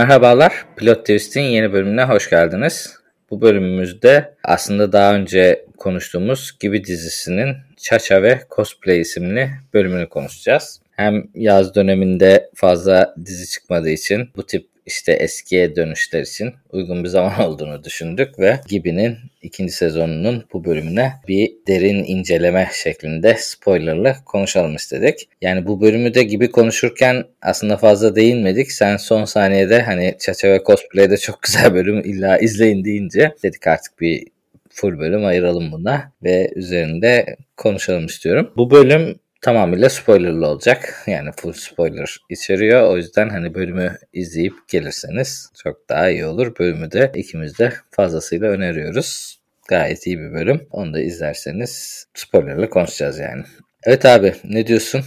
Merhabalar, Pilot Twist'in yeni bölümüne hoş geldiniz. Bu bölümümüzde aslında daha önce konuştuğumuz Gibi dizisinin Çaça ve Cosplay isimli bölümünü konuşacağız. Hem yaz döneminde fazla dizi çıkmadığı için bu tip işte eskiye dönüşler için uygun bir zaman olduğunu düşündük ve Gibi'nin ikinci sezonunun bu bölümüne bir derin inceleme şeklinde spoilerlı konuşalım istedik. Yani bu bölümü de Gibi konuşurken aslında fazla değinmedik. Sen son saniyede hani Çaça ve Cosplay'de çok güzel bölüm illa izleyin deyince dedik artık bir full bölüm ayıralım buna ve üzerinde konuşalım istiyorum. Bu bölüm tamamıyla spoilerlı olacak. Yani full spoiler içeriyor. O yüzden hani bölümü izleyip gelirseniz çok daha iyi olur. Bölümü de ikimiz de fazlasıyla öneriyoruz. Gayet iyi bir bölüm. Onu da izlerseniz spoilerlı konuşacağız yani. Evet abi ne diyorsun?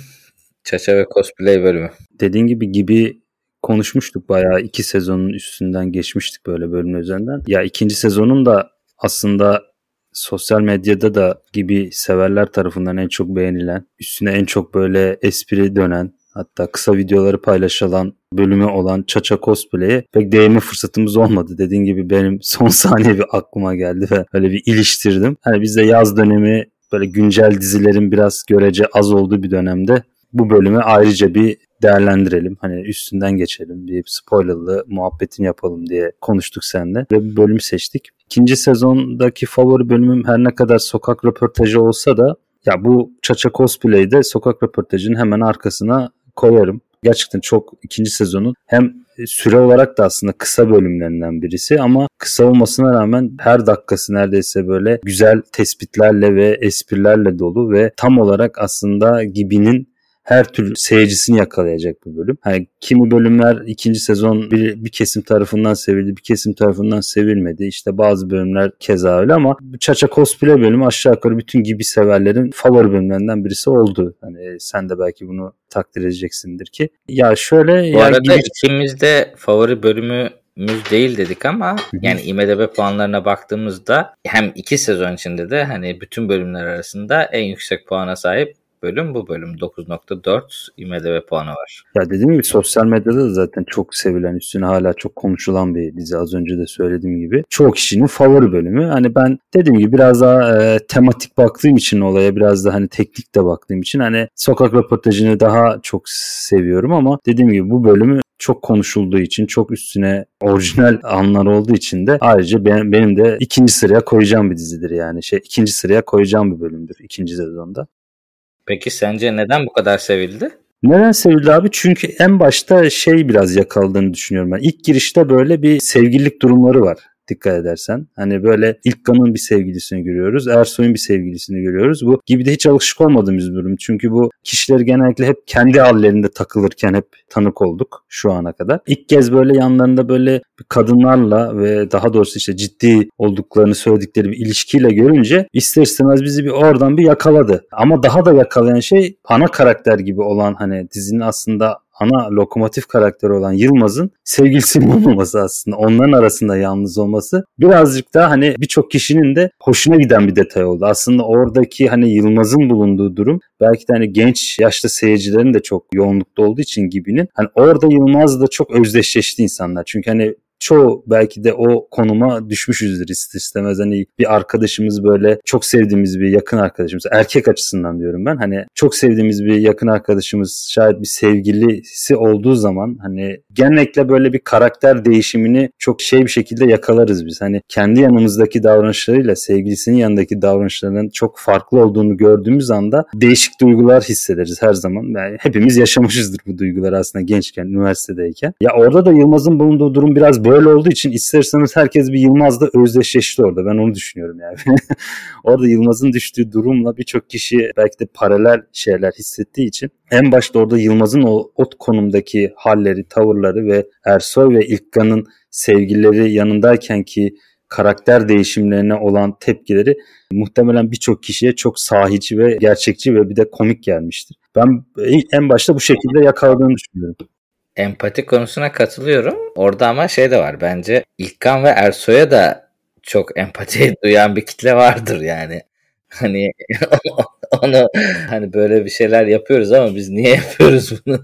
Çaça ve cosplay bölümü. Dediğin gibi gibi konuşmuştuk bayağı iki sezonun üstünden geçmiştik böyle bölüm üzerinden. Ya ikinci sezonun da aslında sosyal medyada da gibi severler tarafından en çok beğenilen, üstüne en çok böyle espri dönen, hatta kısa videoları paylaşılan bölümü olan Çaça Cosplay'e pek değinme fırsatımız olmadı. Dediğin gibi benim son saniye bir aklıma geldi ve öyle bir iliştirdim. Hani bizde yaz dönemi böyle güncel dizilerin biraz görece az olduğu bir dönemde bu bölümü ayrıca bir değerlendirelim. Hani üstünden geçelim. Bir spoilerlı muhabbetini yapalım diye konuştuk seninle ve bir bölüm seçtik. İkinci sezondaki favori bölümüm her ne kadar sokak röportajı olsa da ya bu Çaça Cosplay'de sokak röportajının hemen arkasına koyarım. Gerçekten çok ikinci sezonun hem süre olarak da aslında kısa bölümlerinden birisi ama kısa olmasına rağmen her dakikası neredeyse böyle güzel tespitlerle ve esprilerle dolu ve tam olarak aslında Gibi'nin her türlü seyircisini yakalayacak bir bölüm. Hani kimi bölümler ikinci sezon bir, bir kesim tarafından sevildi, bir kesim tarafından sevilmedi. İşte bazı bölümler keza öyle ama Çaça Cosplay bölümü aşağı yukarı bütün gibi severlerin favori bölümlerinden birisi oldu. Hani sen de belki bunu takdir edeceksindir ki. Ya şöyle Bu ya arada gibi... ikimiz de favori bölümü müz değil dedik ama yani IMDB puanlarına baktığımızda hem iki sezon içinde de hani bütün bölümler arasında en yüksek puana sahip bölüm bu bölüm 9.4 IMDb puanı var. Ya dediğim gibi sosyal medyada da zaten çok sevilen üstüne hala çok konuşulan bir dizi az önce de söylediğim gibi. Çoğu kişinin favori bölümü. Hani ben dediğim gibi biraz daha e, tematik baktığım için olaya biraz da hani teknik de baktığım için hani sokak röportajını daha çok seviyorum ama dediğim gibi bu bölümü çok konuşulduğu için, çok üstüne orijinal anlar olduğu için de ayrıca benim, benim de ikinci sıraya koyacağım bir dizidir yani. Şey ikinci sıraya koyacağım bir bölümdür ikinci sezonda. Peki sence neden bu kadar sevildi? Neden sevildi abi? Çünkü en başta şey biraz yakaladığını düşünüyorum ben. İlk girişte böyle bir sevgililik durumları var dikkat edersen. Hani böyle İlkan'ın bir sevgilisini görüyoruz. Ersoy'un bir sevgilisini görüyoruz. Bu gibi de hiç alışık olmadığımız bir durum. Çünkü bu kişiler genellikle hep kendi hallerinde takılırken hep tanık olduk şu ana kadar. İlk kez böyle yanlarında böyle kadınlarla ve daha doğrusu işte ciddi olduklarını söyledikleri bir ilişkiyle görünce ister istemez bizi bir oradan bir yakaladı. Ama daha da yakalayan şey ana karakter gibi olan hani dizinin aslında ana lokomotif karakteri olan Yılmaz'ın sevgilisinin olmaması aslında. Onların arasında yalnız olması birazcık daha hani birçok kişinin de hoşuna giden bir detay oldu. Aslında oradaki hani Yılmaz'ın bulunduğu durum belki de hani genç yaşlı seyircilerin de çok yoğunlukta olduğu için gibinin hani orada Yılmaz'la çok özdeşleşti insanlar. Çünkü hani çoğu belki de o konuma düşmüşüzdür ister istemez. Hani bir arkadaşımız böyle çok sevdiğimiz bir yakın arkadaşımız erkek açısından diyorum ben. Hani çok sevdiğimiz bir yakın arkadaşımız şayet bir sevgilisi olduğu zaman hani genellikle böyle bir karakter değişimini çok şey bir şekilde yakalarız biz. Hani kendi yanımızdaki davranışlarıyla sevgilisinin yanındaki davranışlarının çok farklı olduğunu gördüğümüz anda değişik duygular hissederiz her zaman. Yani hepimiz yaşamışızdır bu duyguları aslında gençken, üniversitedeyken. Ya orada da Yılmaz'ın bulunduğu durum biraz böyle böyle olduğu için isterseniz herkes bir Yılmaz'la özdeşleşti orada. Ben onu düşünüyorum yani. orada Yılmaz'ın düştüğü durumla birçok kişi belki de paralel şeyler hissettiği için en başta orada Yılmaz'ın o, o konumdaki halleri, tavırları ve Ersoy ve İlkan'ın sevgilileri yanındayken ki karakter değişimlerine olan tepkileri muhtemelen birçok kişiye çok sahici ve gerçekçi ve bir de komik gelmiştir. Ben en başta bu şekilde yakaladığını düşünüyorum empati konusuna katılıyorum. Orada ama şey de var bence İlkan ve Ersoy'a da çok empati duyan bir kitle vardır yani. Hani onu hani böyle bir şeyler yapıyoruz ama biz niye yapıyoruz bunu?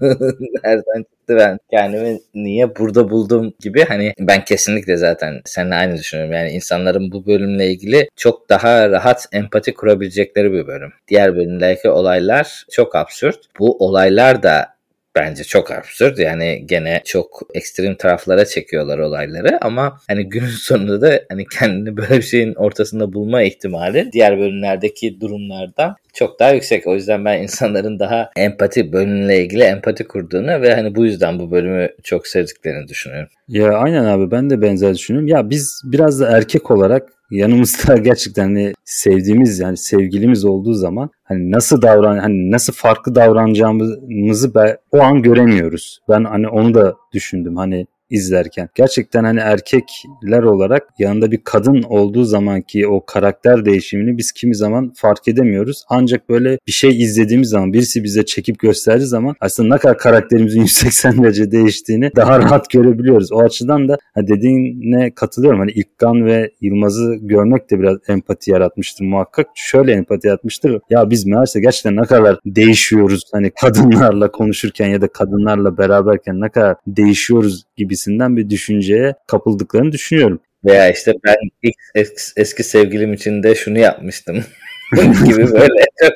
Nereden çıktı ben kendimi niye burada buldum gibi hani ben kesinlikle zaten seninle aynı düşünüyorum. Yani insanların bu bölümle ilgili çok daha rahat empati kurabilecekleri bir bölüm. Diğer bölümlerdeki olaylar çok absürt. Bu olaylar da bence çok absürt. Yani gene çok ekstrem taraflara çekiyorlar olayları ama hani günün sonunda da hani kendini böyle bir şeyin ortasında bulma ihtimali diğer bölümlerdeki durumlardan çok daha yüksek. O yüzden ben insanların daha empati bölümle ilgili empati kurduğunu ve hani bu yüzden bu bölümü çok sevdiklerini düşünüyorum. Ya aynen abi ben de benzer düşünüyorum. Ya biz biraz da erkek olarak yanımızda gerçekten hani sevdiğimiz yani sevgilimiz olduğu zaman hani nasıl davran hani nasıl farklı davranacağımızı ben, o an göremiyoruz. Ben hani onu da düşündüm. Hani izlerken. Gerçekten hani erkekler olarak yanında bir kadın olduğu zamanki o karakter değişimini biz kimi zaman fark edemiyoruz. Ancak böyle bir şey izlediğimiz zaman birisi bize çekip gösterdiği zaman aslında ne kadar karakterimizin 180 derece değiştiğini daha rahat görebiliyoruz. O açıdan da dediğine katılıyorum. Hani İlkan ve Yılmaz'ı görmek de biraz empati yaratmıştır muhakkak. Şöyle empati yaratmıştır. Ya biz meğerse gerçekten ne kadar değişiyoruz. Hani kadınlarla konuşurken ya da kadınlarla beraberken ne kadar değişiyoruz gibi gibisinden bir düşünceye kapıldıklarını düşünüyorum. Veya işte ben ilk eski, eski sevgilim için de şunu yapmıştım gibi böyle çok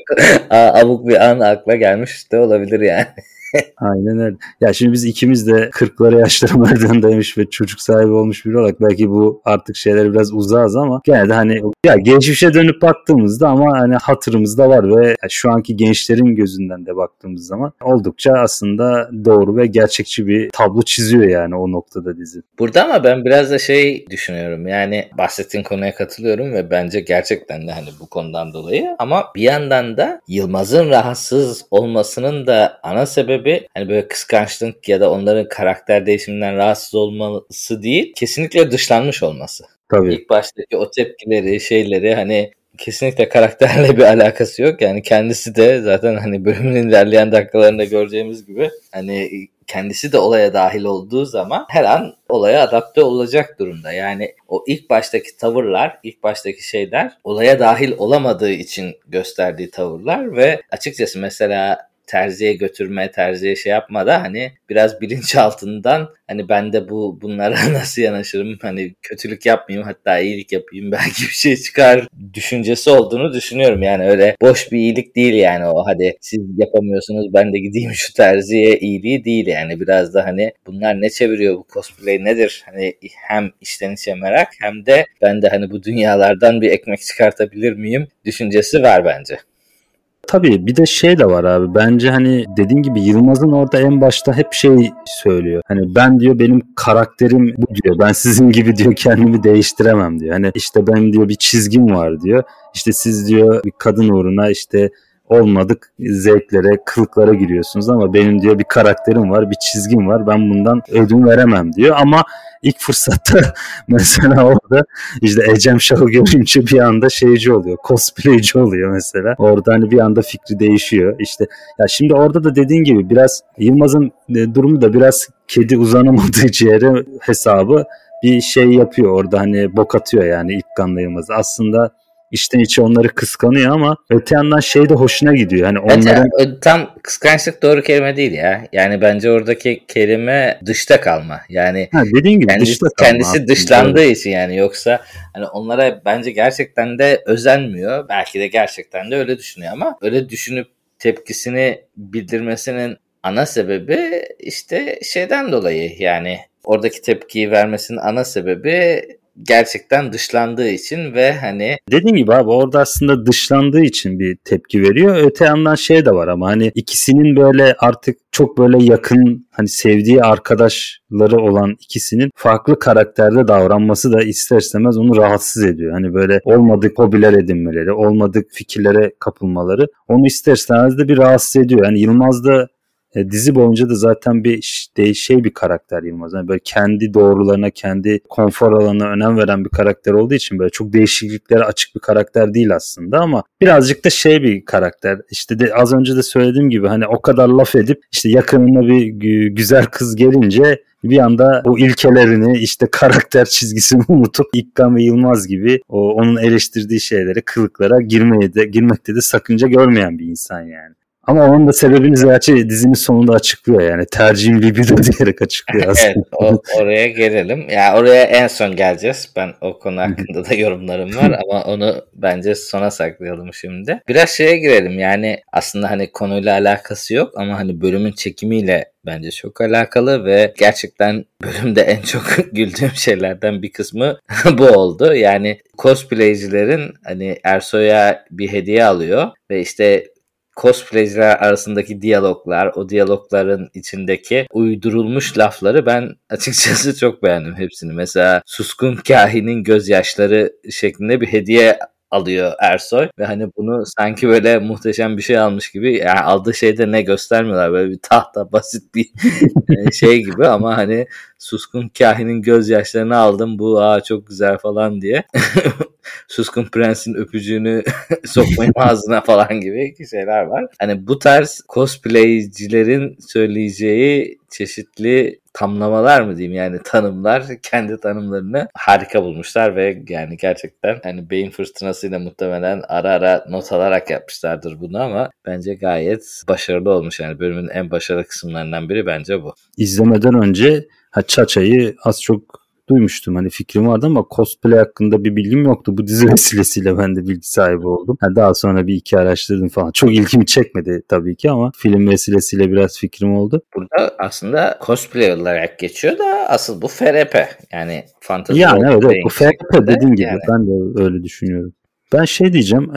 abuk bir an akla gelmiş de olabilir yani. Aynen öyle. Ya şimdi biz ikimiz de 40'lara yaşlarımızdaymış ve çocuk sahibi olmuş biri olarak belki bu artık şeyler biraz uzağız ama gene hani ya geçmişe dönüp baktığımızda ama hani hatırımızda var ve şu anki gençlerin gözünden de baktığımız zaman oldukça aslında doğru ve gerçekçi bir tablo çiziyor yani o noktada dizi. Burada ama ben biraz da şey düşünüyorum yani bahsettiğin konuya katılıyorum ve bence gerçekten de hani bu konudan dolayı ama bir yandan da Yılmaz'ın rahatsız olmasının da ana sebebi sebebi hani böyle kıskançlık ya da onların karakter değişiminden rahatsız olması değil kesinlikle dışlanmış olması. Tabii. İlk baştaki o tepkileri şeyleri hani kesinlikle karakterle bir alakası yok. Yani kendisi de zaten hani bölümün ilerleyen dakikalarında göreceğimiz gibi hani kendisi de olaya dahil olduğu zaman her an olaya adapte olacak durumda. Yani o ilk baştaki tavırlar, ilk baştaki şeyler olaya dahil olamadığı için gösterdiği tavırlar ve açıkçası mesela terziye götürme, terziye şey yapma da hani biraz bilinç altından hani ben de bu bunlara nasıl yanaşırım hani kötülük yapmayayım hatta iyilik yapayım belki bir şey çıkar düşüncesi olduğunu düşünüyorum. Yani öyle boş bir iyilik değil yani o hadi siz yapamıyorsunuz ben de gideyim şu terziye iyiliği değil yani biraz da hani bunlar ne çeviriyor bu cosplay nedir? Hani hem içten içe merak hem de ben de hani bu dünyalardan bir ekmek çıkartabilir miyim düşüncesi var bence. Tabii bir de şey de var abi. Bence hani dediğin gibi Yılmaz'ın orada en başta hep şey söylüyor. Hani ben diyor benim karakterim bu diyor. Ben sizin gibi diyor kendimi değiştiremem diyor. Hani işte ben diyor bir çizgim var diyor. İşte siz diyor bir kadın uğruna işte olmadık zevklere, kılıklara giriyorsunuz ama benim diyor bir karakterim var, bir çizgim var. Ben bundan ödün veremem diyor ama ilk fırsatta mesela orada işte Ecem Şah'ı görünce bir anda şeyci oluyor, cosplayci oluyor mesela. Orada hani bir anda fikri değişiyor. İşte ya şimdi orada da dediğin gibi biraz Yılmaz'ın e, durumu da biraz kedi uzanamadığı ciğere hesabı bir şey yapıyor orada hani bok atıyor yani ilk kanla Yılmaz. Aslında içten içe onları kıskanıyor ama öte yandan şey de hoşuna gidiyor. Hani onların... Bence tam kıskançlık doğru kelime değil ya. Yani bence oradaki kelime dışta kalma. Yani ha, dediğin gibi kendisi, dışta kalma. Kendisi dışlandığı evet. için yani yoksa hani onlara bence gerçekten de özenmiyor. Belki de gerçekten de öyle düşünüyor ama öyle düşünüp tepkisini bildirmesinin ana sebebi işte şeyden dolayı yani oradaki tepkiyi vermesinin ana sebebi gerçekten dışlandığı için ve hani dediğim gibi abi orada aslında dışlandığı için bir tepki veriyor. Öte yandan şey de var ama hani ikisinin böyle artık çok böyle yakın hani sevdiği arkadaşları olan ikisinin farklı karakterde davranması da ister istemez onu rahatsız ediyor. Hani böyle olmadık hobiler edinmeleri, olmadık fikirlere kapılmaları onu ister istemez de bir rahatsız ediyor. Yani Yılmaz da e, dizi boyunca da zaten bir de, şey bir karakter Yılmaz. Yani böyle kendi doğrularına, kendi konfor alanına önem veren bir karakter olduğu için böyle çok değişikliklere açık bir karakter değil aslında ama birazcık da şey bir karakter. İşte de az önce de söylediğim gibi hani o kadar laf edip işte yakınına bir güzel kız gelince bir anda bu ilkelerini işte karakter çizgisini unutup İkkan ve Yılmaz gibi o onun eleştirdiği şeylere, kılıklara girmeye de girmekte de sakınca görmeyen bir insan yani. Ama onun da sebebini zaten dizinin sonunda açıklıyor yani. Tercihim libido diyerek açıklıyor aslında. evet o, oraya gelelim. Ya yani oraya en son geleceğiz. Ben o konu hakkında da yorumlarım var ama onu bence sona saklayalım şimdi. Biraz şeye girelim yani aslında hani konuyla alakası yok ama hani bölümün çekimiyle bence çok alakalı ve gerçekten bölümde en çok güldüğüm şeylerden bir kısmı bu oldu. Yani cosplaycilerin hani Ersoy'a bir hediye alıyor ve işte cosplayciler arasındaki diyaloglar, o diyalogların içindeki uydurulmuş lafları ben açıkçası çok beğendim hepsini. Mesela Suskun Kahin'in gözyaşları şeklinde bir hediye alıyor Ersoy ve hani bunu sanki böyle muhteşem bir şey almış gibi yani aldığı şeyde ne göstermiyorlar böyle bir tahta basit bir e, şey gibi ama hani Suskun Kahin'in gözyaşlarını aldım bu aa çok güzel falan diye Suskun Prens'in öpücüğünü sokmayın ağzına falan gibi şeyler var. Hani bu tarz cosplaycilerin söyleyeceği çeşitli tamlamalar mı diyeyim yani tanımlar kendi tanımlarını harika bulmuşlar ve yani gerçekten hani beyin fırtınasıyla muhtemelen ara ara not alarak yapmışlardır bunu ama bence gayet başarılı olmuş yani bölümün en başarılı kısımlarından biri bence bu. İzlemeden önce ha Çaça'yı az çok duymuştum. Hani fikrim vardı ama cosplay hakkında bir bilgim yoktu. Bu dizi vesilesiyle ben de bilgi sahibi oldum. Yani daha sonra bir iki araştırdım falan. Çok ilgimi çekmedi tabii ki ama film vesilesiyle biraz fikrim oldu. Burada aslında cosplay olarak geçiyor da asıl bu FRP. Yani fantasy Yani evet, evet bu FRP dediğin gibi yani. ben de öyle düşünüyorum. Ben şey diyeceğim.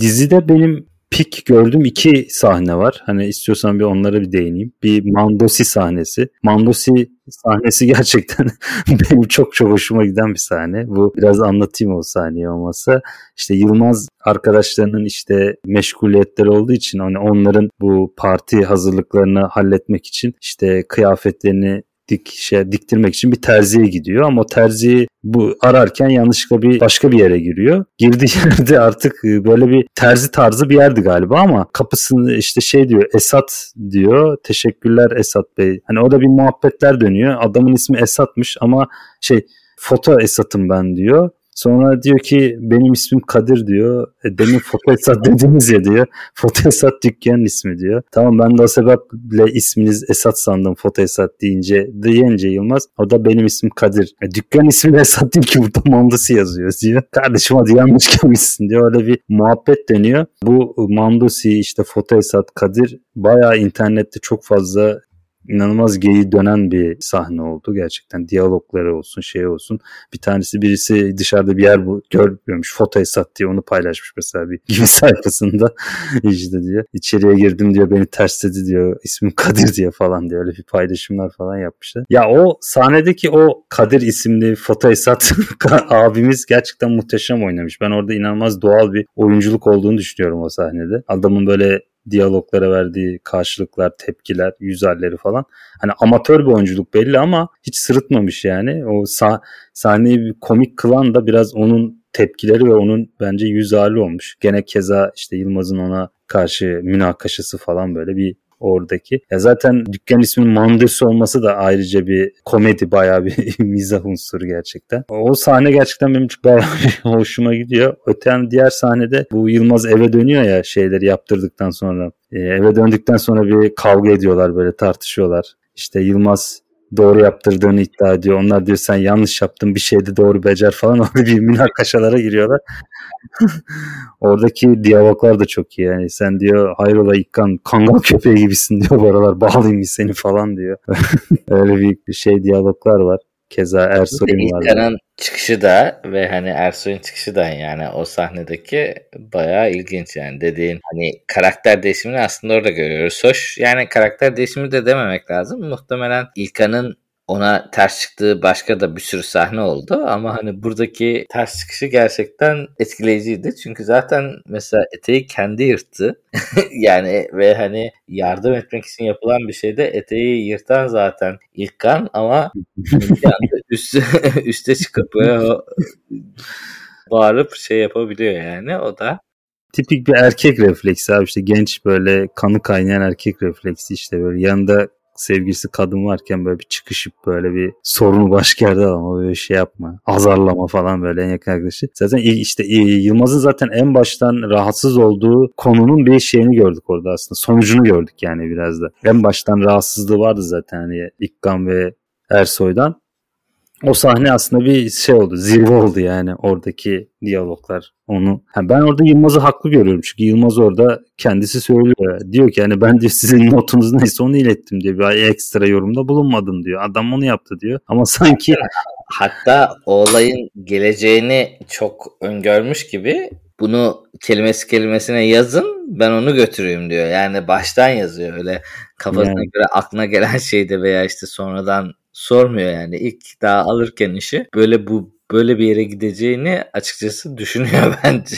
Dizide benim pik gördüm iki sahne var. Hani istiyorsan bir onlara bir değineyim. Bir Mandosi sahnesi. Mandosi sahnesi gerçekten benim çok çok hoşuma giden bir sahne. Bu biraz anlatayım o sahneyi olmasa. İşte Yılmaz arkadaşlarının işte meşguliyetleri olduğu için hani onların bu parti hazırlıklarını halletmek için işte kıyafetlerini dik şey diktirmek için bir terziye gidiyor ama o terziyi bu ararken yanlışlıkla bir başka bir yere giriyor. Girdiği yerde artık e, böyle bir terzi tarzı bir yerdi galiba ama kapısını işte şey diyor Esat diyor. Teşekkürler Esat Bey. Hani o da bir muhabbetler dönüyor. Adamın ismi Esat'mış ama şey foto Esat'ım ben diyor. Sonra diyor ki benim ismim Kadir diyor. E, demin Foto dediniz ya diyor. Foto Esat dükkanın ismi diyor. Tamam ben de o sebeple isminiz Esat sandım Foto deyince deyince Yılmaz. O da benim ismim Kadir. E, dükkan ismi Esat değil ki burada Mandusi yazıyor diyor. Kardeşim hadi yanlış gelmişsin diyor. Öyle bir muhabbet deniyor. Bu Mandusi işte Foto Kadir bayağı internette çok fazla inanılmaz geyi dönen bir sahne oldu. Gerçekten diyalogları olsun şey olsun. Bir tanesi birisi dışarıda bir yer bu görmüyormuş. Foto esat diye onu paylaşmış mesela bir gibi sayfasında. işte diyor. İçeriye girdim diyor beni tersledi diyor. İsmim Kadir diye falan diyor. Öyle bir paylaşımlar falan yapmışlar. Ya o sahnedeki o Kadir isimli foto esat abimiz gerçekten muhteşem oynamış. Ben orada inanılmaz doğal bir oyunculuk olduğunu düşünüyorum o sahnede. Adamın böyle diyaloglara verdiği karşılıklar, tepkiler, yüz halleri falan. Hani amatör bir oyunculuk belli ama hiç sırıtmamış yani. O sah sahneyi bir komik kılan da biraz onun tepkileri ve onun bence yüz hali olmuş. Gene keza işte Yılmaz'ın ona karşı münakaşası falan böyle bir oradaki. Ya zaten dükkan isminin Mandus olması da ayrıca bir komedi bayağı bir mizah unsuru gerçekten. O sahne gerçekten benim çok bayağı hoşuma gidiyor. Öten diğer sahnede bu Yılmaz eve dönüyor ya şeyleri yaptırdıktan sonra. Ee, eve döndükten sonra bir kavga ediyorlar böyle tartışıyorlar. İşte Yılmaz doğru yaptırdığını iddia ediyor. Onlar diyor sen yanlış yaptın bir şeyde doğru becer falan. Orada bir münakaşalara giriyorlar. Oradaki diyaloglar da çok iyi. Yani sen diyor hayrola İkkan kangal köpeği gibisin diyor bu aralar bağlayayım seni falan diyor. Öyle büyük bir şey diyaloglar var. Keza Ersoy'un var. İlkan'ın çıkışı da ve hani Ersoy'un çıkışı da yani o sahnedeki bayağı ilginç yani dediğin hani karakter değişimini aslında orada görüyoruz. Hoş yani karakter değişimi de dememek lazım. Muhtemelen İlkan'ın ona ters çıktığı başka da bir sürü sahne oldu ama hani buradaki ters çıkışı gerçekten etkileyiciydi. Çünkü zaten mesela eteği kendi yırttı. yani ve hani yardım etmek için yapılan bir şeyde eteği yırtan zaten İlkan ama bir anda üstü, üste çıkıp bağırıp şey yapabiliyor yani o da tipik bir erkek refleksi abi işte genç böyle kanı kaynayan erkek refleksi işte böyle yanında sevgilisi kadın varken böyle bir çıkışıp böyle bir sorunu başka yerde ama böyle şey yapma. Azarlama falan böyle en yakın arkadaşı. Zaten işte Yılmaz'ın zaten en baştan rahatsız olduğu konunun bir şeyini gördük orada aslında. Sonucunu gördük yani biraz da. En baştan rahatsızlığı vardı zaten hani İkkan ve Ersoy'dan o sahne aslında bir şey oldu. Zirve oldu yani oradaki diyaloglar onu. Ha ben orada Yılmaz'ı haklı görüyorum. Çünkü Yılmaz orada kendisi söylüyor. Diyor ki yani ben diyor sizin notunuz neyse onu ilettim diyor. Bir ekstra yorumda bulunmadım diyor. Adam onu yaptı diyor. Ama sanki hatta o olayın geleceğini çok öngörmüş gibi bunu kelimesi kelimesine yazın ben onu götüreyim diyor. Yani baştan yazıyor öyle kafasına yani. göre aklına gelen şeyde veya işte sonradan sormuyor yani. ilk daha alırken işi böyle bu böyle bir yere gideceğini açıkçası düşünüyor bence.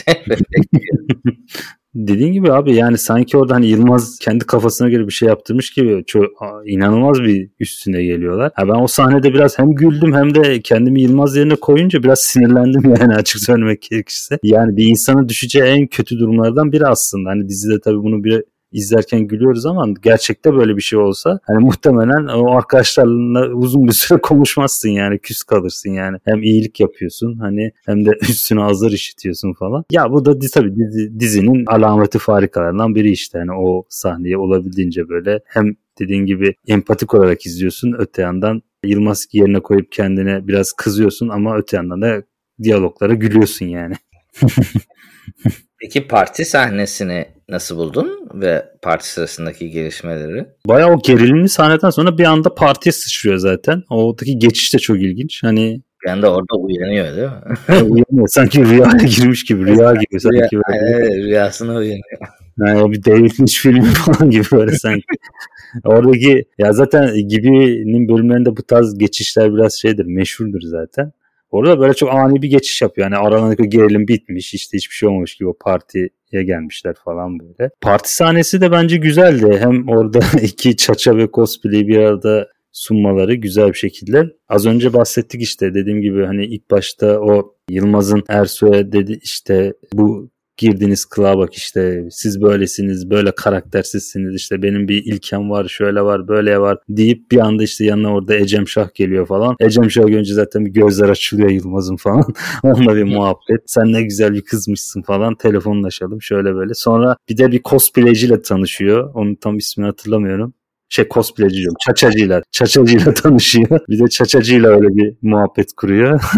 Dediğin gibi abi yani sanki orada hani Yılmaz kendi kafasına göre bir şey yaptırmış gibi çok inanılmaz bir üstüne geliyorlar. Ha ben o sahnede biraz hem güldüm hem de kendimi Yılmaz yerine koyunca biraz sinirlendim yani açık söylemek gerekirse. Yani bir insanın düşeceği en kötü durumlardan biri aslında. Hani dizide tabii bunu bir izlerken gülüyoruz ama gerçekte böyle bir şey olsa hani muhtemelen o arkadaşlarla uzun bir süre konuşmazsın yani küs kalırsın yani. Hem iyilik yapıyorsun hani hem de üstüne azar işitiyorsun falan. Ya bu da tabii dizi, dizinin alameti farikalarından biri işte hani o sahneyi olabildiğince böyle hem dediğin gibi empatik olarak izliyorsun öte yandan Yılmaz yerine koyup kendine biraz kızıyorsun ama öte yandan da diyaloglara gülüyorsun yani. Peki parti sahnesini nasıl buldun ve parti sırasındaki gelişmeleri? Bayağı o gerilimli sahneden sonra bir anda partiye sıçrıyor zaten. Oradaki geçiş de çok ilginç. Hani bir anda orada uyanıyor değil mi? uyanıyor. Sanki rüyaya girmiş gibi. Rüya gibi sanki. Rüya, böyle. Evet, rüyasına uyanıyor. Yani bir David Lynch filmi falan gibi böyle sanki. Oradaki ya zaten Gibi'nin bölümlerinde bu tarz geçişler biraz şeydir, meşhurdur zaten. Orada böyle çok ani bir geçiş yapıyor. Yani aralarındaki gerilim bitmiş. işte hiçbir şey olmamış gibi o partiye gelmişler falan böyle. Parti sahnesi de bence güzeldi. Hem orada iki çaça ve cosplay'i bir arada sunmaları güzel bir şekilde. Az önce bahsettik işte dediğim gibi hani ilk başta o Yılmaz'ın Ersoy'a dedi işte bu girdiğiniz kılığa bak işte siz böylesiniz böyle karaktersizsiniz işte benim bir ilkem var şöyle var böyle var deyip bir anda işte yanına orada Ecem Şah geliyor falan. Ecem Şah görünce zaten bir gözler açılıyor Yılmaz'ın falan. Onunla bir muhabbet. Sen ne güzel bir kızmışsın falan telefonlaşalım şöyle böyle. Sonra bir de bir cosplayciyle tanışıyor. Onun tam ismini hatırlamıyorum şey cosplayci diyorum. Çaçacıyla. Çaçacıyla tanışıyor. Bir de çaçacıyla öyle bir muhabbet kuruyor.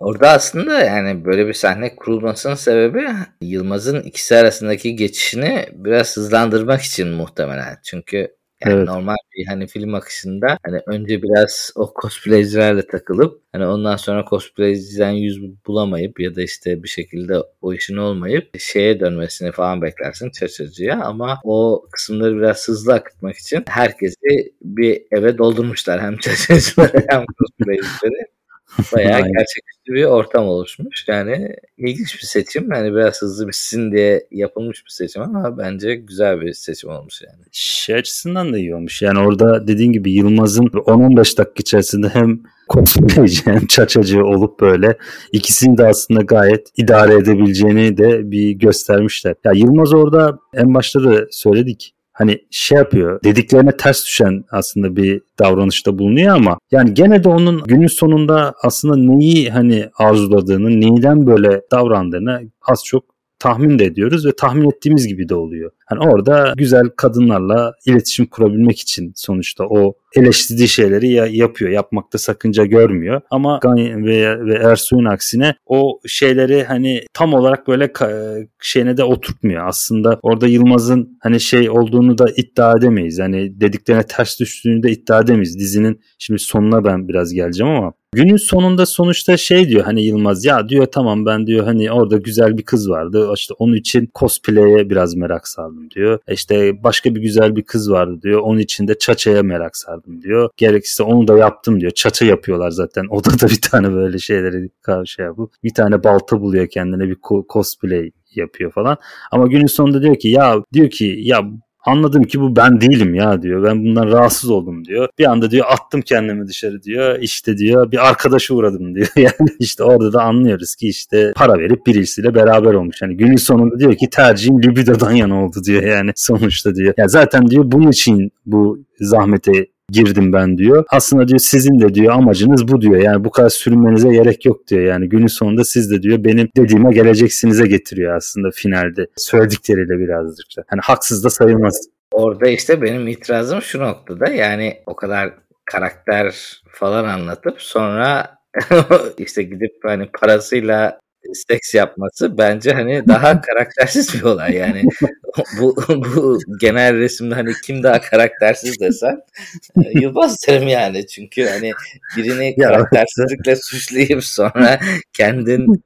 Orada aslında yani böyle bir sahne kurulmasının sebebi Yılmaz'ın ikisi arasındaki geçişini biraz hızlandırmak için muhtemelen. Çünkü yani evet. normal bir hani film akışında hani önce biraz o cosplaycilerle takılıp hani ondan sonra cosplayciden yüz bulamayıp ya da işte bir şekilde o işin olmayıp şeye dönmesini falan beklersin çaçacıya ama o kısımları biraz hızlı akıtmak için herkesi bir eve doldurmuşlar hem çaçacıları hem cosplaycileri. Bayağı gerçekçi bir ortam oluşmuş. Yani ilginç bir seçim. Yani biraz hızlı bitsin diye yapılmış bir seçim ama bence güzel bir seçim olmuş yani. Şey açısından da iyi olmuş. Yani orada dediğin gibi Yılmaz'ın 10-15 dakika içerisinde hem cosplayci hem çaçacı olup böyle ikisini de aslında gayet idare edebileceğini de bir göstermişler. Ya Yılmaz orada en başta da söyledik hani şey yapıyor dediklerine ters düşen aslında bir davranışta bulunuyor ama yani gene de onun günün sonunda aslında neyi hani arzuladığını, neyden böyle davrandığını az çok tahmin de ediyoruz ve tahmin ettiğimiz gibi de oluyor. Hani orada güzel kadınlarla iletişim kurabilmek için sonuçta o eleştirdiği şeyleri ya yapıyor. Yapmakta sakınca görmüyor. Ama Gani ve, ve Ersoy'un aksine o şeyleri hani tam olarak böyle şeyine de oturtmuyor. Aslında orada Yılmaz'ın hani şey olduğunu da iddia edemeyiz. Hani dediklerine ters düştüğünü de iddia edemeyiz. Dizinin şimdi sonuna ben biraz geleceğim ama Günün sonunda sonuçta şey diyor hani Yılmaz ya diyor tamam ben diyor hani orada güzel bir kız vardı işte onun için cosplay'e biraz merak sardım diyor. İşte başka bir güzel bir kız vardı diyor onun için de çaçaya merak sardım diyor. Gerekirse onu da yaptım diyor. Çaça yapıyorlar zaten odada bir tane böyle şeyleri karşı yapıp bir tane balta buluyor kendine bir cosplay yapıyor falan. Ama günün sonunda diyor ki ya diyor ki ya Anladım ki bu ben değilim ya diyor. Ben bundan rahatsız oldum diyor. Bir anda diyor attım kendimi dışarı diyor. İşte diyor bir arkadaşı uğradım diyor. Yani işte orada da anlıyoruz ki işte para verip birisiyle beraber olmuş. Yani günün sonunda diyor ki tercihim libidodan yana oldu diyor yani sonuçta diyor. Ya zaten diyor bunun için bu zahmete girdim ben diyor. Aslında diyor sizin de diyor amacınız bu diyor. Yani bu kadar sürünmenize gerek yok diyor. Yani günün sonunda siz de diyor benim dediğime geleceksinize getiriyor aslında finalde. Söyledikleriyle birazcık da. Hani haksız da sayılmaz. Orada işte benim itirazım şu noktada yani o kadar karakter falan anlatıp sonra işte gidip hani parasıyla seks yapması bence hani daha karaktersiz bir olay. Yani bu bu genel resimde hani kim daha karaktersiz desen e, Yılmaz derim yani. Çünkü hani birini karaktersizlikle suçlayıp sonra kendin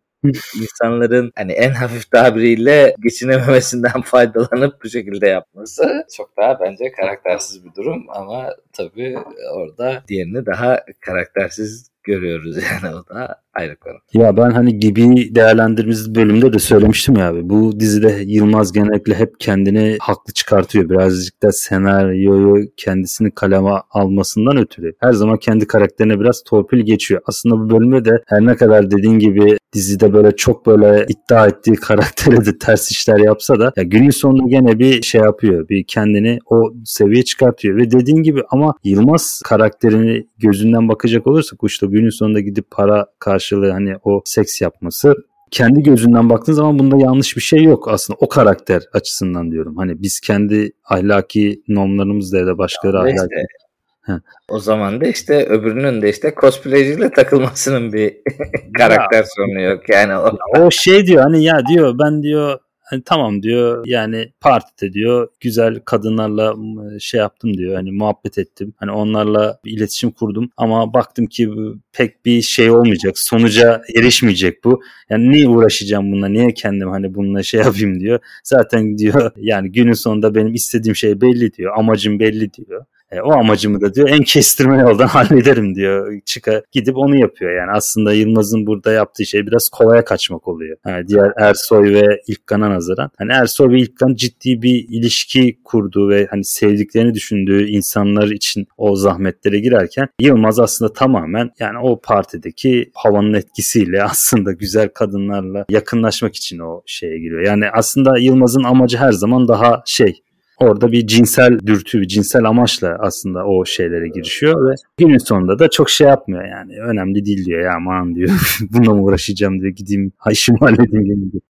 insanların hani en hafif tabiriyle geçinememesinden faydalanıp bu şekilde yapması çok daha bence karaktersiz bir durum. Ama tabii orada diğerini daha karaktersiz görüyoruz yani o da ayrı konu. Ya ben hani gibi değerlendirmemiz bölümde de söylemiştim ya abi. Bu dizide Yılmaz genellikle hep kendini haklı çıkartıyor. Birazcık da senaryoyu kendisini kaleme almasından ötürü. Her zaman kendi karakterine biraz torpil geçiyor. Aslında bu bölümde de her ne kadar dediğin gibi dizide böyle çok böyle iddia ettiği karaktere de ters işler yapsa da ya günün sonunda gene bir şey yapıyor. Bir kendini o seviyeye çıkartıyor ve dediğin gibi ama Yılmaz karakterini gözünden bakacak olursak işte günün sonunda gidip para karşılığı hani o seks yapması kendi gözünden baktığın zaman bunda yanlış bir şey yok aslında o karakter açısından diyorum. Hani biz kendi ahlaki normlarımızla ya da başkaları ahlaki işte, o zaman da işte öbürünün de işte cosplayciyle takılmasının bir karakter ya, sorunu yok yani o. o şey diyor hani ya diyor ben diyor hani tamam diyor yani partide diyor güzel kadınlarla şey yaptım diyor hani muhabbet ettim. Hani onlarla iletişim kurdum ama baktım ki pek bir şey olmayacak. Sonuca erişmeyecek bu. Yani niye uğraşacağım bununla? Niye kendim hani bununla şey yapayım diyor. Zaten diyor yani günün sonunda benim istediğim şey belli diyor. Amacım belli diyor. E, o amacımı da diyor en kestirme yoldan hallederim diyor. Çıka gidip onu yapıyor yani. Aslında Yılmaz'ın burada yaptığı şey biraz kolaya kaçmak oluyor. Yani diğer Ersoy ve İlkan'a nazaran. Hani Ersoy ve İlkan ciddi bir ilişki kurduğu ve hani sevdiklerini düşündüğü insanlar için o zahmetlere girerken Yılmaz aslında tamamen yani o partideki havanın etkisiyle aslında güzel kadınlarla yakınlaşmak için o şeye giriyor. Yani aslında Yılmaz'ın amacı her zaman daha şey Orada bir cinsel dürtü, bir cinsel amaçla aslında o şeylere girişiyor ve günün sonunda da çok şey yapmıyor yani. Önemli değil diyor ya aman diyor. Bununla mı uğraşacağım diyor. Gideyim işimi halledeyim diyor.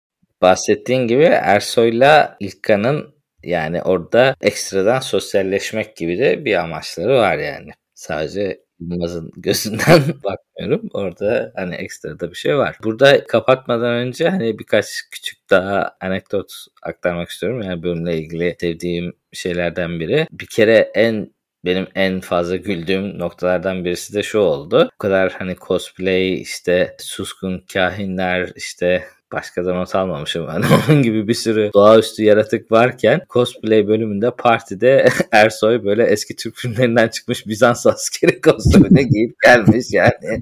Bahsettiğin gibi Ersoy'la İlkan'ın yani orada ekstradan sosyalleşmek gibi de bir amaçları var yani. Sadece Yılmaz'ın gözünden bakmıyorum. Orada hani ekstra da bir şey var. Burada kapatmadan önce hani birkaç küçük daha anekdot aktarmak istiyorum. Yani bölümle ilgili sevdiğim şeylerden biri. Bir kere en benim en fazla güldüğüm noktalardan birisi de şu oldu. Bu kadar hani cosplay işte suskun kahinler işte Başka da not almamışım ben. Onun gibi bir sürü doğaüstü yaratık varken cosplay bölümünde partide Ersoy böyle eski Türk filmlerinden çıkmış Bizans askeri kostümüne giyip gelmiş yani.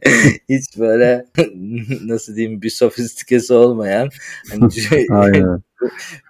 Hiç böyle nasıl diyeyim bir sofistikesi olmayan. Hani.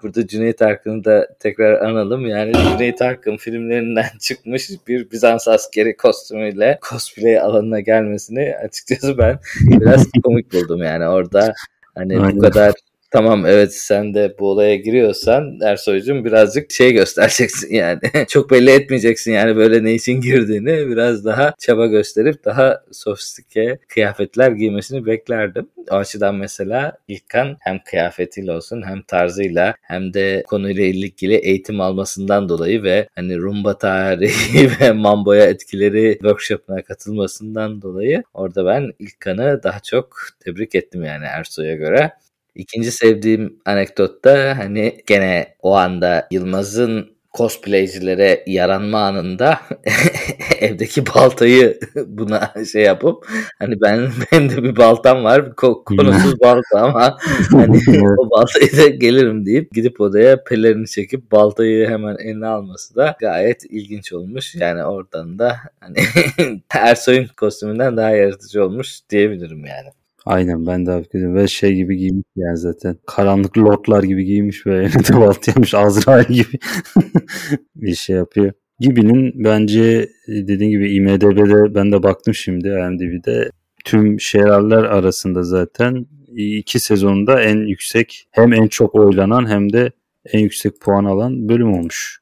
Burada Cüneyt Arkın'ı da tekrar analım. Yani Cüneyt Arkın filmlerinden çıkmış bir Bizans askeri kostümüyle cosplay alanına gelmesini açıkçası ben biraz komik buldum yani orada Hani Aynen. bu kadar tamam evet sen de bu olaya giriyorsan Ersoy'cum birazcık şey göstereceksin yani. Çok belli etmeyeceksin yani böyle ne için girdiğini. Biraz daha çaba gösterip daha sofistike kıyafetler giymesini beklerdim. O açıdan mesela İlkan hem kıyafetiyle olsun hem tarzıyla hem de konuyla ilgili eğitim almasından dolayı ve hani rumba tarihi ve mamboya etkileri workshop'una katılmasından dolayı orada ben İlkan'ı daha çok tebrik ettim yani Ersoy'a göre. İkinci sevdiğim anekdot da hani gene o anda Yılmaz'ın cosplaycilere yaranma anında evdeki baltayı buna şey yapıp hani ben benim de bir baltam var konusuz balta ama hani o baltayı da gelirim deyip gidip odaya pelerini çekip baltayı hemen eline alması da gayet ilginç olmuş. Yani oradan da hani Ersoy'un kostümünden daha yaratıcı olmuş diyebilirim yani. Aynen ben de hakikaten ve şey gibi giymiş yani zaten. Karanlık lordlar gibi giymiş ve de baltayamış Azrail gibi bir şey yapıyor. Gibi'nin bence dediğim gibi IMDB'de ben de baktım şimdi IMDb'de tüm şehirler arasında zaten iki sezonda en yüksek hem en çok oylanan hem de en yüksek puan alan bölüm olmuş.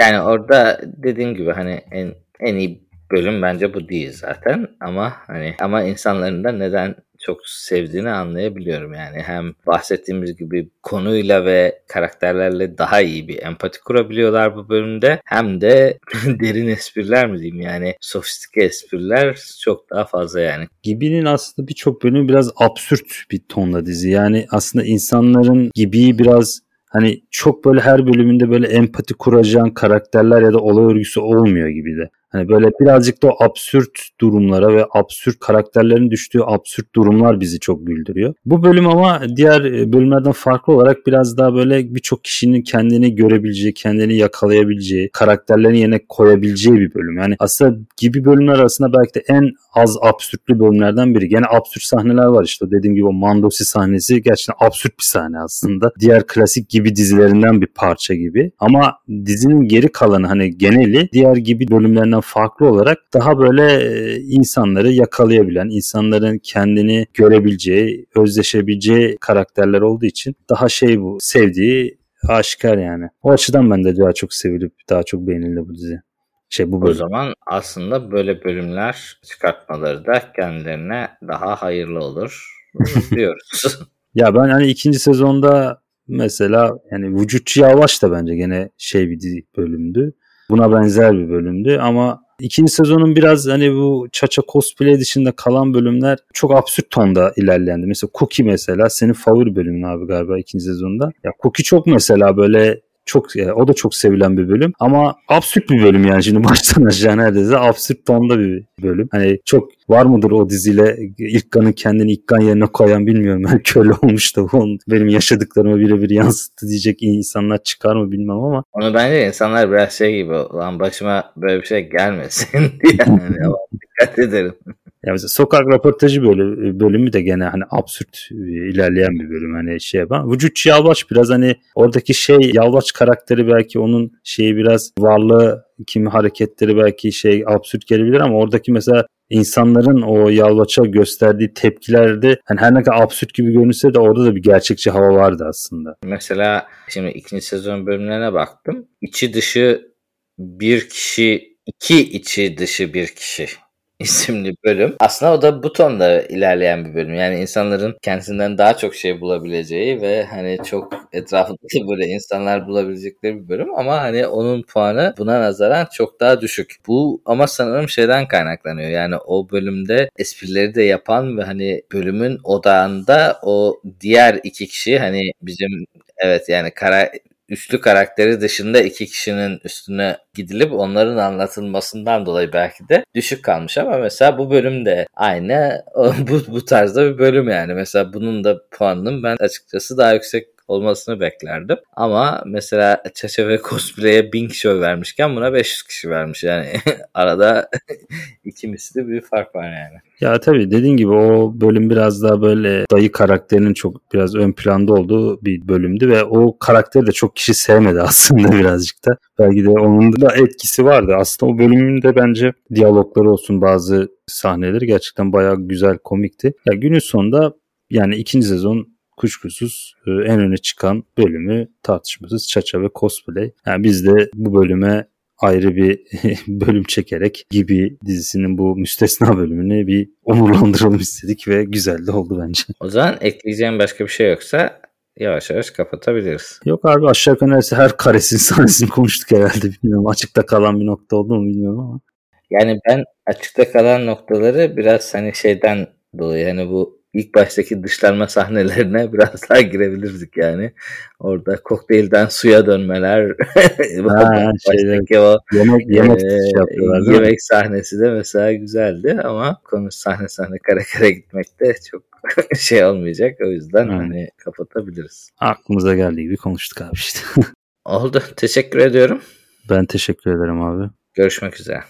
Yani orada dediğim gibi hani en en iyi bölüm bence bu değil zaten ama hani ama insanların da neden çok sevdiğini anlayabiliyorum yani. Hem bahsettiğimiz gibi konuyla ve karakterlerle daha iyi bir empati kurabiliyorlar bu bölümde. Hem de derin espriler mi diyeyim yani sofistike espriler çok daha fazla yani. Gibi'nin aslında birçok bölümü biraz absürt bir tonla dizi. Yani aslında insanların Gibi'yi biraz hani çok böyle her bölümünde böyle empati kuracağın karakterler ya da olay örgüsü olmuyor gibi de. Hani böyle birazcık da o absürt durumlara ve absürt karakterlerin düştüğü absürt durumlar bizi çok güldürüyor. Bu bölüm ama diğer e, bölümlerden farklı olarak biraz daha böyle birçok kişinin kendini görebileceği, kendini yakalayabileceği, karakterlerini yerine koyabileceği bir bölüm. Yani aslında gibi bölümler arasında belki de en az absürtlü bölümlerden biri. Gene absürt sahneler var işte dediğim gibi o Mandosi sahnesi gerçekten absürt bir sahne aslında. Diğer klasik gibi dizilerinden bir parça gibi. Ama dizinin geri kalanı hani geneli diğer gibi bölümlerinden farklı olarak daha böyle insanları yakalayabilen, insanların kendini görebileceği, özleşebileceği karakterler olduğu için daha şey bu sevdiği aşikar yani. O açıdan ben de daha çok sevilip daha çok beğenildi bu dizi. Şey bu bölüm. O zaman aslında böyle bölümler çıkartmaları da kendilerine daha hayırlı olur diyoruz. ya ben hani ikinci sezonda mesela yani Vücutçu Yavaş da bence gene şey bir bölümdü. Buna benzer bir bölümdü ama ikinci sezonun biraz hani bu Çaça cosplay dışında kalan bölümler çok absürt tonda ilerlendi. Mesela Cookie mesela senin favori bölümün abi galiba ikinci sezonda. Ya Cookie çok mesela böyle çok e, o da çok sevilen bir bölüm ama absürt bir bölüm yani şimdi baştan aşağı neredeyse absürt tonda bir bölüm. Hani çok var mıdır o diziyle İlkan'ın kendini İlkan yerine koyan bilmiyorum. Ben köle olmuş da benim yaşadıklarımı birebir yansıttı diyecek insanlar çıkar mı bilmem ama. Onu bence insanlar biraz şey gibi lan başıma böyle bir şey gelmesin diye yani dikkat ederim. Ya mesela sokak röportajı böyle bölümü de gene hani absürt e, ilerleyen bir bölüm hani şey yapan. Vücut Yalvaç biraz hani oradaki şey Yalvaç karakteri belki onun şeyi biraz varlığı kimi hareketleri belki şey absürt gelebilir ama oradaki mesela insanların o Yalvaç'a gösterdiği tepkilerde hani her ne kadar absürt gibi görünse de orada da bir gerçekçi hava vardı aslında. Mesela şimdi ikinci sezon bölümlerine baktım. İçi dışı bir kişi, iki içi dışı bir kişi isimli bölüm. Aslında o da bu tonda ilerleyen bir bölüm. Yani insanların kendisinden daha çok şey bulabileceği ve hani çok etrafında böyle insanlar bulabilecekleri bir bölüm ama hani onun puanı buna nazaran çok daha düşük. Bu ama sanırım şeyden kaynaklanıyor. Yani o bölümde esprileri de yapan ve hani bölümün odağında o diğer iki kişi hani bizim evet yani kara üçlü karakteri dışında iki kişinin üstüne gidilip onların anlatılmasından dolayı belki de düşük kalmış ama mesela bu bölümde aynı bu, bu tarzda bir bölüm yani. Mesela bunun da puanının ben açıkçası daha yüksek olmasını beklerdim. Ama mesela Çaça ve Cosplay'e 1000 kişi vermişken buna 500 kişi vermiş. Yani arada iki misli bir fark var yani. Ya tabii dediğin gibi o bölüm biraz daha böyle dayı karakterinin çok biraz ön planda olduğu bir bölümdü ve o karakteri de çok kişi sevmedi aslında birazcık da. Belki de onun da etkisi vardı. Aslında o bölümünde bence diyalogları olsun bazı sahneleri gerçekten bayağı güzel komikti. Ya günün sonunda yani ikinci sezon kuşkusuz e, en öne çıkan bölümü tartışmasız Çaça ve Cosplay. Yani biz de bu bölüme ayrı bir bölüm çekerek gibi dizisinin bu müstesna bölümünü bir onurlandıralım istedik ve güzel de oldu bence. O zaman ekleyeceğim başka bir şey yoksa yavaş yavaş kapatabiliriz. Yok abi aşağı yukarı neredeyse her karesini sahnesini konuştuk herhalde bilmiyorum. Açıkta kalan bir nokta oldu mu bilmiyorum ama. Yani ben açıkta kalan noktaları biraz hani şeyden dolayı hani bu ilk baştaki dışlanma sahnelerine biraz daha girebilirdik yani. Orada kokteylden suya dönmeler. Ha, şeyde, o yemek, yemek, e, yemek sahnesi de mesela güzeldi ama konu sahne sahne kare kare gitmekte çok şey olmayacak. O yüzden hmm. hani kapatabiliriz. Aklımıza geldiği gibi konuştuk abi işte. Oldu. Teşekkür ediyorum. Ben teşekkür ederim abi. Görüşmek üzere.